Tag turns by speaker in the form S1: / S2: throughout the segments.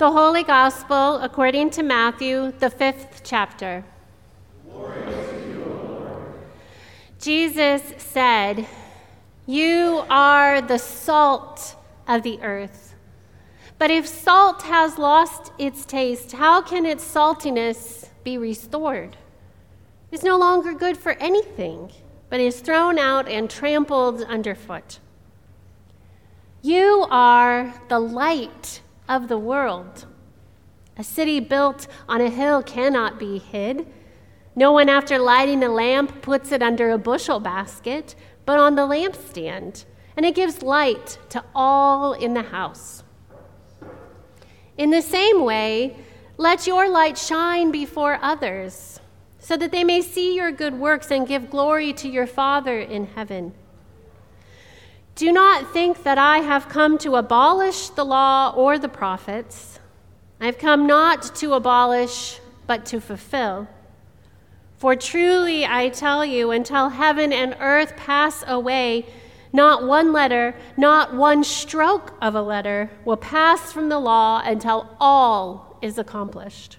S1: The Holy Gospel according to Matthew, the fifth chapter. Jesus said, You are the salt of the earth. But if salt has lost its taste, how can its saltiness be restored? It's no longer good for anything, but is thrown out and trampled underfoot. You are the light of the world. A city built on a hill cannot be hid. No one, after lighting a lamp, puts it under a bushel basket, but on the lampstand, and it gives light to all in the house. In the same way, let your light shine before others, so that they may see your good works and give glory to your Father in heaven. Do not think that I have come to abolish the law or the prophets. I have come not to abolish, but to fulfill. For truly I tell you, until heaven and earth pass away, not one letter, not one stroke of a letter will pass from the law until all is accomplished.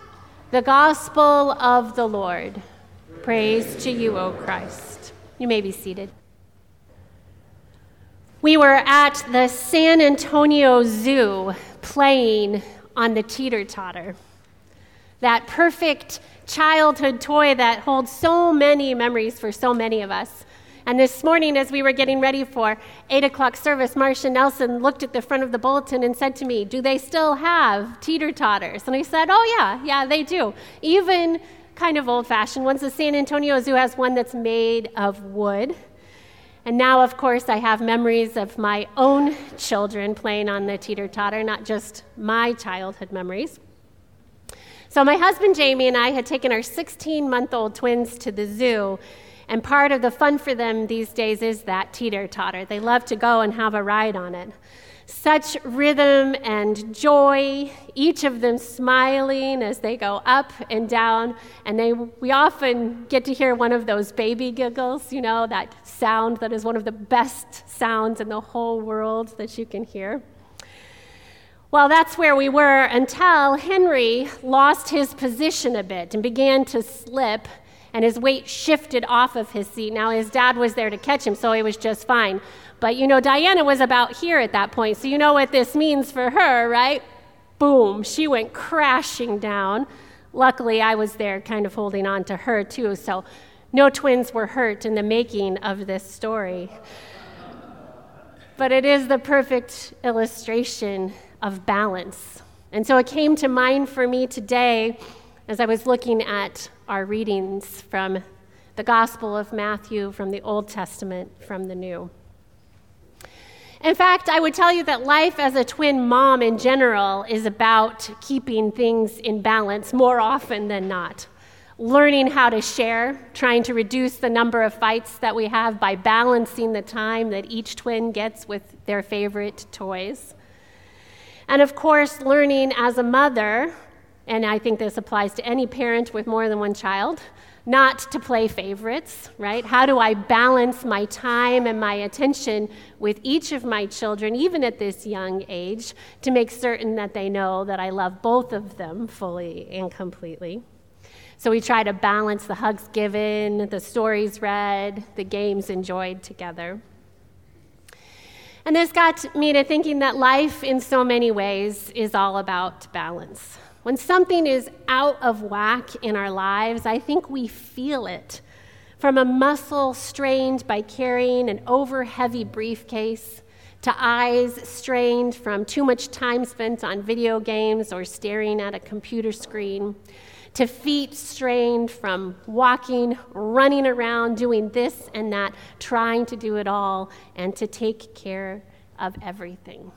S1: The gospel of the Lord. Praise to you, O Christ. You may be seated. We were at the San Antonio Zoo playing on the teeter totter, that perfect childhood toy that holds so many memories for so many of us. And this morning, as we were getting ready for 8 o'clock service, Marcia Nelson looked at the front of the bulletin and said to me, Do they still have teeter totters? And I said, Oh, yeah, yeah, they do. Even kind of old fashioned ones. The San Antonio Zoo has one that's made of wood. And now, of course, I have memories of my own children playing on the teeter totter, not just my childhood memories. So, my husband Jamie and I had taken our 16 month old twins to the zoo and part of the fun for them these days is that teeter totter. They love to go and have a ride on it. Such rhythm and joy, each of them smiling as they go up and down. And they, we often get to hear one of those baby giggles, you know, that sound that is one of the best sounds in the whole world that you can hear. Well, that's where we were until Henry lost his position a bit and began to slip and his weight shifted off of his seat. Now, his dad was there to catch him, so he was just fine. But you know, Diana was about here at that point, so you know what this means for her, right? Boom, she went crashing down. Luckily, I was there kind of holding on to her too, so no twins were hurt in the making of this story. But it is the perfect illustration of balance. And so it came to mind for me today as I was looking at our readings from the Gospel of Matthew, from the Old Testament, from the New. In fact, I would tell you that life as a twin mom in general is about keeping things in balance more often than not. Learning how to share, trying to reduce the number of fights that we have by balancing the time that each twin gets with their favorite toys. And of course, learning as a mother and I think this applies to any parent with more than one child, not to play favorites, right? How do I balance my time and my attention with each of my children, even at this young age, to make certain that they know that I love both of them fully and completely? So we try to balance the hugs given, the stories read, the games enjoyed together. And this got me to thinking that life, in so many ways, is all about balance. When something is out of whack in our lives, I think we feel it. From a muscle strained by carrying an over heavy briefcase, to eyes strained from too much time spent on video games or staring at a computer screen, to feet strained from walking, running around, doing this and that, trying to do it all, and to take care of everything.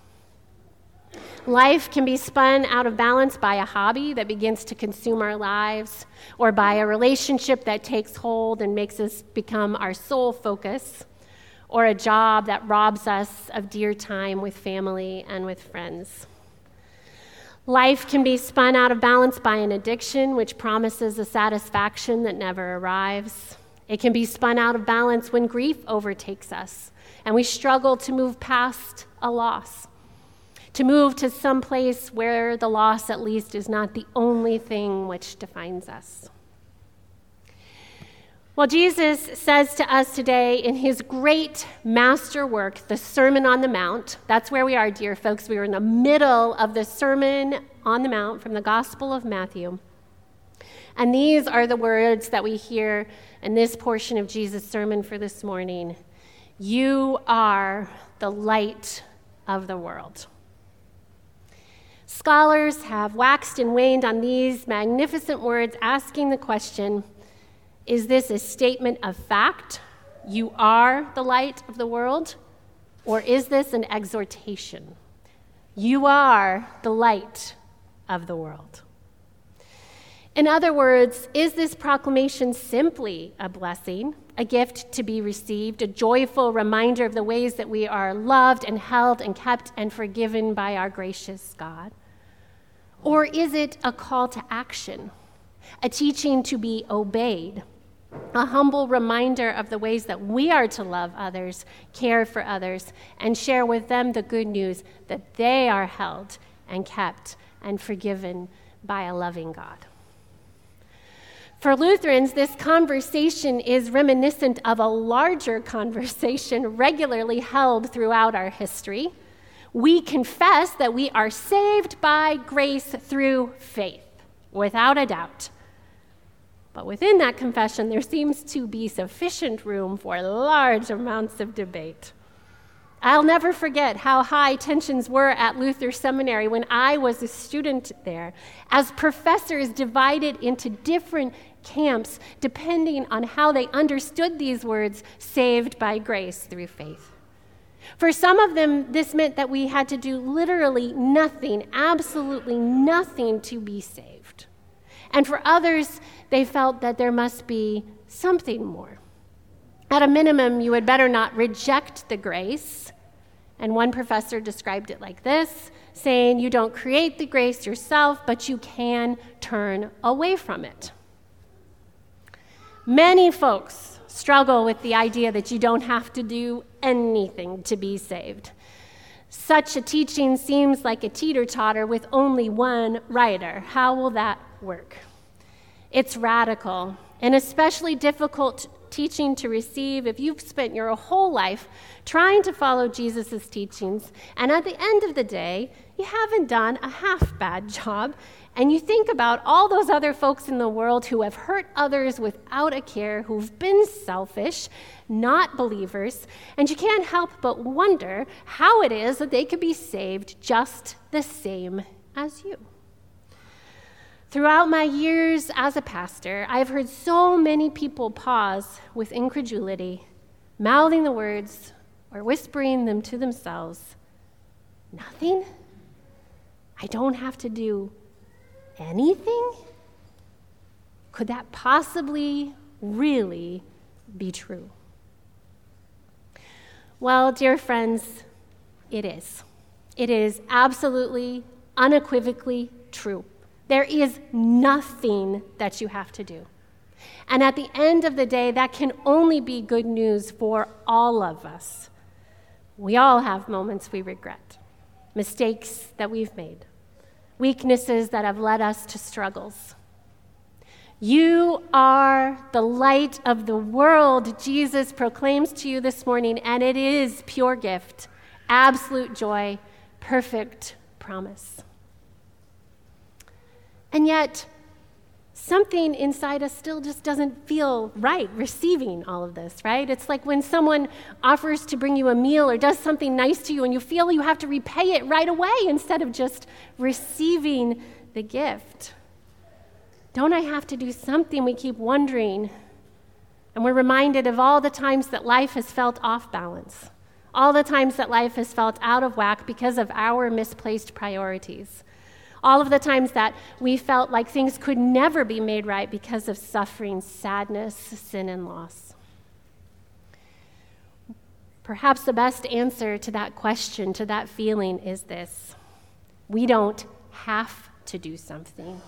S1: Life can be spun out of balance by a hobby that begins to consume our lives, or by a relationship that takes hold and makes us become our sole focus, or a job that robs us of dear time with family and with friends. Life can be spun out of balance by an addiction which promises a satisfaction that never arrives. It can be spun out of balance when grief overtakes us and we struggle to move past a loss to move to some place where the loss, at least, is not the only thing which defines us. Well, Jesus says to us today in his great master work, the Sermon on the Mount, that's where we are, dear folks. We are in the middle of the Sermon on the Mount from the Gospel of Matthew. And these are the words that we hear in this portion of Jesus' sermon for this morning You are the light of the world. Scholars have waxed and waned on these magnificent words, asking the question is this a statement of fact? You are the light of the world? Or is this an exhortation? You are the light of the world. In other words, is this proclamation simply a blessing, a gift to be received, a joyful reminder of the ways that we are loved and held and kept and forgiven by our gracious God? Or is it a call to action, a teaching to be obeyed, a humble reminder of the ways that we are to love others, care for others, and share with them the good news that they are held and kept and forgiven by a loving God? For Lutherans, this conversation is reminiscent of a larger conversation regularly held throughout our history we confess that we are saved by grace through faith, without a doubt. But within that confession, there seems to be sufficient room for large amounts of debate. I'll never forget how high tensions were at Luther Seminary when I was a student there, as professors divided into different camps depending on how they understood these words saved by grace through faith. For some of them, this meant that we had to do literally nothing, absolutely nothing to be saved. And for others, they felt that there must be something more. At a minimum, you had better not reject the grace. And one professor described it like this saying, You don't create the grace yourself, but you can turn away from it. Many folks struggle with the idea that you don't have to do anything to be saved. Such a teaching seems like a teeter totter with only one writer. How will that work? It's radical and especially difficult teaching to receive if you've spent your whole life trying to follow Jesus' teachings, and at the end of the day, you haven't done a half bad job, and you think about all those other folks in the world who have hurt others without a care, who've been selfish, not believers, and you can't help but wonder how it is that they could be saved just the same as you. Throughout my years as a pastor, I've heard so many people pause with incredulity, mouthing the words or whispering them to themselves Nothing? I don't have to do anything? Could that possibly really be true? Well, dear friends, it is. It is absolutely, unequivocally true. There is nothing that you have to do. And at the end of the day, that can only be good news for all of us. We all have moments we regret, mistakes that we've made weaknesses that have led us to struggles. You are the light of the world, Jesus proclaims to you this morning, and it is pure gift, absolute joy, perfect promise. And yet, something inside us still just doesn't feel right receiving all of this, right? It's like when someone offers to bring you a meal or does something nice to you and you feel you have to repay it right away instead of just receiving the gift. Don't I have to do something? We keep wondering. And we're reminded of all the times that life has felt off balance, all the times that life has felt out of whack because of our misplaced priorities, all of the times that we felt like things could never be made right because of suffering, sadness, sin, and loss. Perhaps the best answer to that question, to that feeling, is this we don't have to do something,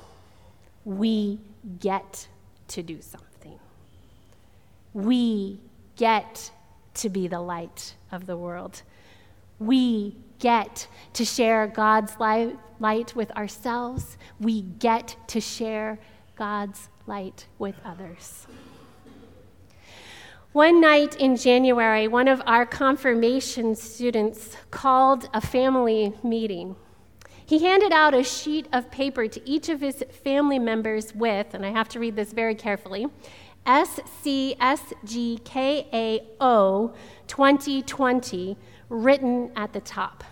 S1: we get to do something. We get to be the light of the world. We get to share God's light, with ourselves. We get to share God's light with others. One night in January, one of our confirmation students called a family meeting. He handed out a sheet of paper to each of his family members with, and I have to read this very carefully, SCSGKAO 2020 written at the top,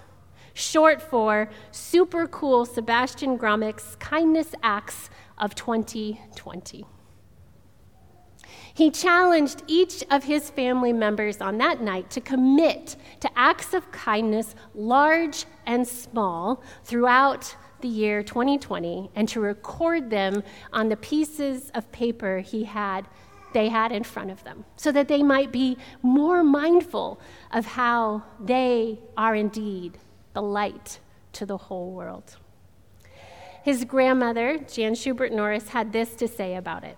S1: short for Super Cool Sebastian Gromik's Kindness Acts of 2020. He challenged each of his family members on that night to commit to acts of kindness, large and small, throughout the year 2020 and to record them on the pieces of paper he had they had in front of them so that they might be more mindful of how they are indeed the light to the whole world. His grandmother, Jan Schubert Norris, had this to say about it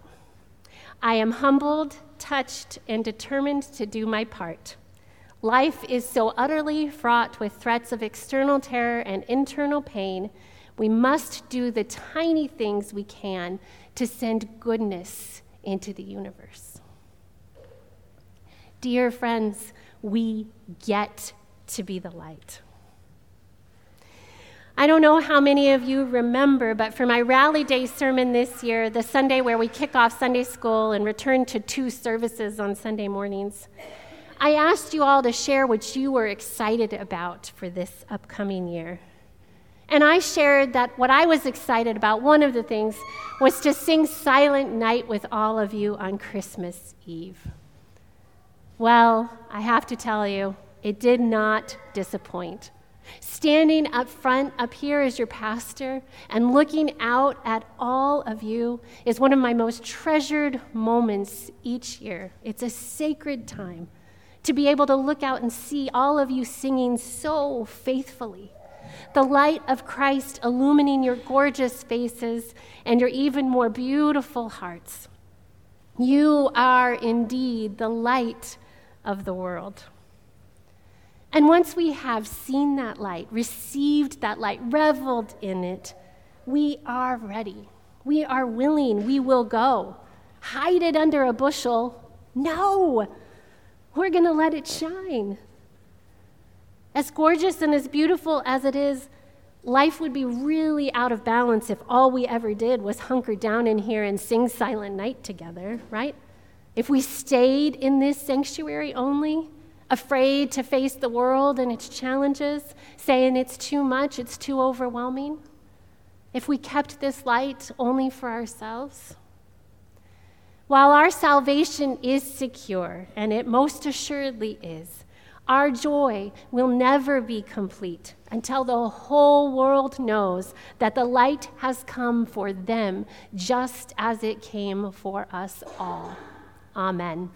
S1: I am humbled, touched, and determined to do my part. Life is so utterly fraught with threats of external terror and internal pain. We must do the tiny things we can to send goodness into the universe. Dear friends, we get to be the light. I don't know how many of you remember, but for my Rally Day sermon this year, the Sunday where we kick off Sunday school and return to two services on Sunday mornings, I asked you all to share what you were excited about for this upcoming year. And I shared that what I was excited about, one of the things, was to sing Silent Night with all of you on Christmas Eve. Well, I have to tell you, it did not disappoint. Standing up front, up here as your pastor, and looking out at all of you is one of my most treasured moments each year. It's a sacred time to be able to look out and see all of you singing so faithfully the light of Christ illumining your gorgeous faces and your even more beautiful hearts. You are indeed the light of the world. And once we have seen that light, received that light, reveled in it, we are ready. We are willing. We will go. Hide it under a bushel. No, we're going to let it shine. As gorgeous and as beautiful as it is, life would be really out of balance if all we ever did was hunker down in here and sing Silent Night together, right? If we stayed in this sanctuary only, afraid to face the world and its challenges, saying it's too much, it's too overwhelming, if we kept this light only for ourselves. While our salvation is secure, and it most assuredly is, our joy will never be complete until the whole world knows that the light has come for them just as it came for us all. Amen.